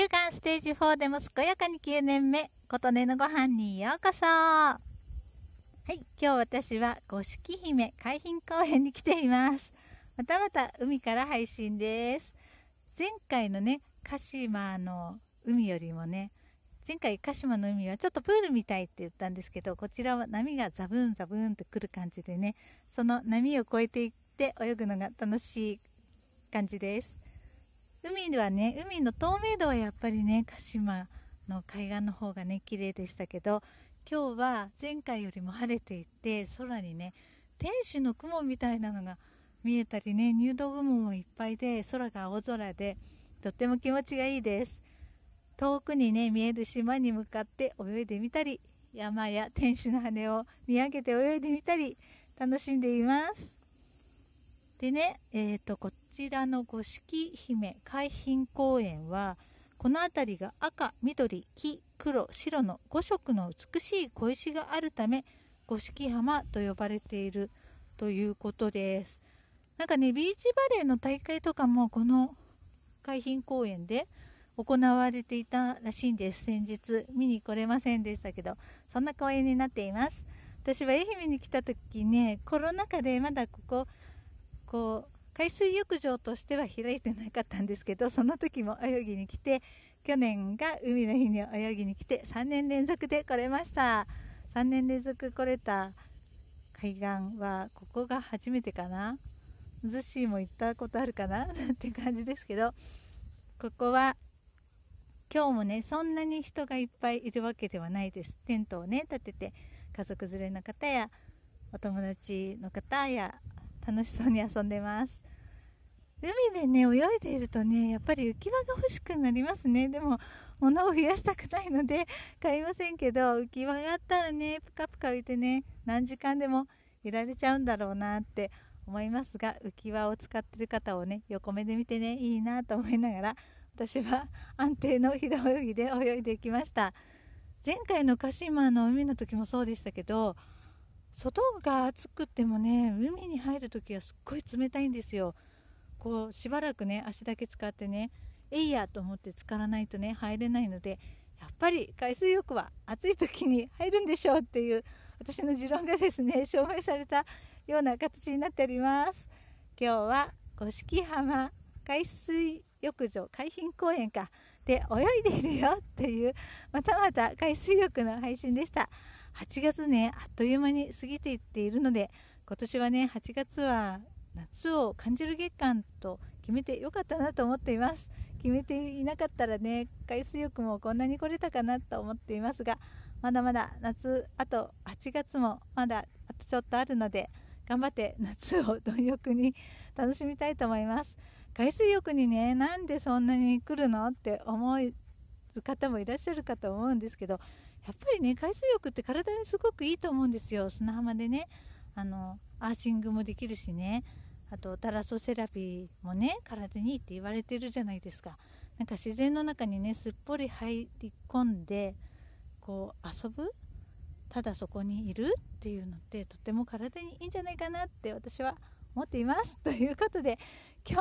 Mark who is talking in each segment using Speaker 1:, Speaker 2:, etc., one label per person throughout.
Speaker 1: 乳がんステージ4でも健やかに9年目琴音のご飯にようこそ。はい今日私は五色姫海浜公園に来ています。またまた海から配信です。前回のね鹿島の海よりもね前回鹿島の海はちょっとプールみたいって言ったんですけどこちらは波がザブンザブンってくる感じでねその波を越えていって泳ぐのが楽しい感じです。海ではね海の透明度はやっぱりね鹿島の海岸の方がね綺麗でしたけど今日は前回よりも晴れていて空にね天使の雲みたいなのが見えたりね入道雲もいっぱいで空が青空でとっても気持ちがいいです。遠くにね見える島に向かって泳いでみたり山や天使の羽を見上げて泳いでみたり楽しんでいます。でねえーと、とちらの五色姫海浜公園はこの辺りが赤緑黄黒白の5色の美しい小石があるため五色浜と呼ばれているということです。なんかねビーチバレーの大会とかもこの海浜公園で行われていたらしいんです。先日見に来れませんでしたけどそんな公園になっています。私は愛媛に来た時ねコロナ禍でまだこここう海水浴場としては開いてなかったんですけどその時も泳ぎに来て去年が海の日に泳ぎに来て3年連続で来れました。3年連続来れた海岸はここが初めてかな。逗子も行ったことあるかな？って感じですけどここは今日もねそんなに人がいっぱいいるわけではないです。テントをね立てて家族連れの方やお友達の方や楽しそうに遊んでます。海でね泳いでいるとねやっぱり浮き輪が欲しくなりますね。でも物を増やしたくないので 買いませんけど浮き輪があったらねぷかぷか浮いてね何時間でもいられちゃうんだろうなって思いますが浮き輪を使ってる方をね横目で見てねいいなと思いながら私は 安定の平泳ぎで泳いでいきました。前回の鹿島の海の時もそうでしたけど外が暑くてもね海に入る時はすっごい冷たいんですよ。こうしばらくね足だけ使ってねえいやと思って使わないとね入れないのでやっぱり海水浴は暑い時に入るんでしょうっていう私の持論がですね 証明されたような形になっております。今日は五色浜海水浴場海浜公園かで泳いでいるよっていうまたまた海水浴の配信でした。8月ねあっという間に過ぎていっているので今年はね8月は夏を感じる月間と決めてよかったなと思っています。決めていなかったらね海水浴もこんなに来れたかなと思っていますがまだまだ夏あと8月もまだあとちょっとあるので頑張って夏を貪欲に楽しみたいと思います。海水浴にねなんでそんなに来るのって思う方もいらっしゃるかと思うんですけどやっぱりね海水浴って体にすごくいいと思うんですよ。砂浜でねあのアーシングもできるしね。あとタラソセラピーもね体にいいって言われてるじゃないですか。なんか自然の中にねすっぽり入り込んでこう遊ぶ？ただそこにいるっていうのってとても体にいいんじゃないかなって私は思っています。ということで今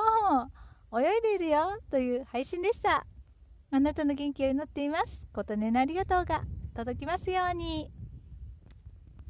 Speaker 1: 日も泳いでいるよという配信でした。あなたの元気を祈っています。琴音のありがとうが届きますように。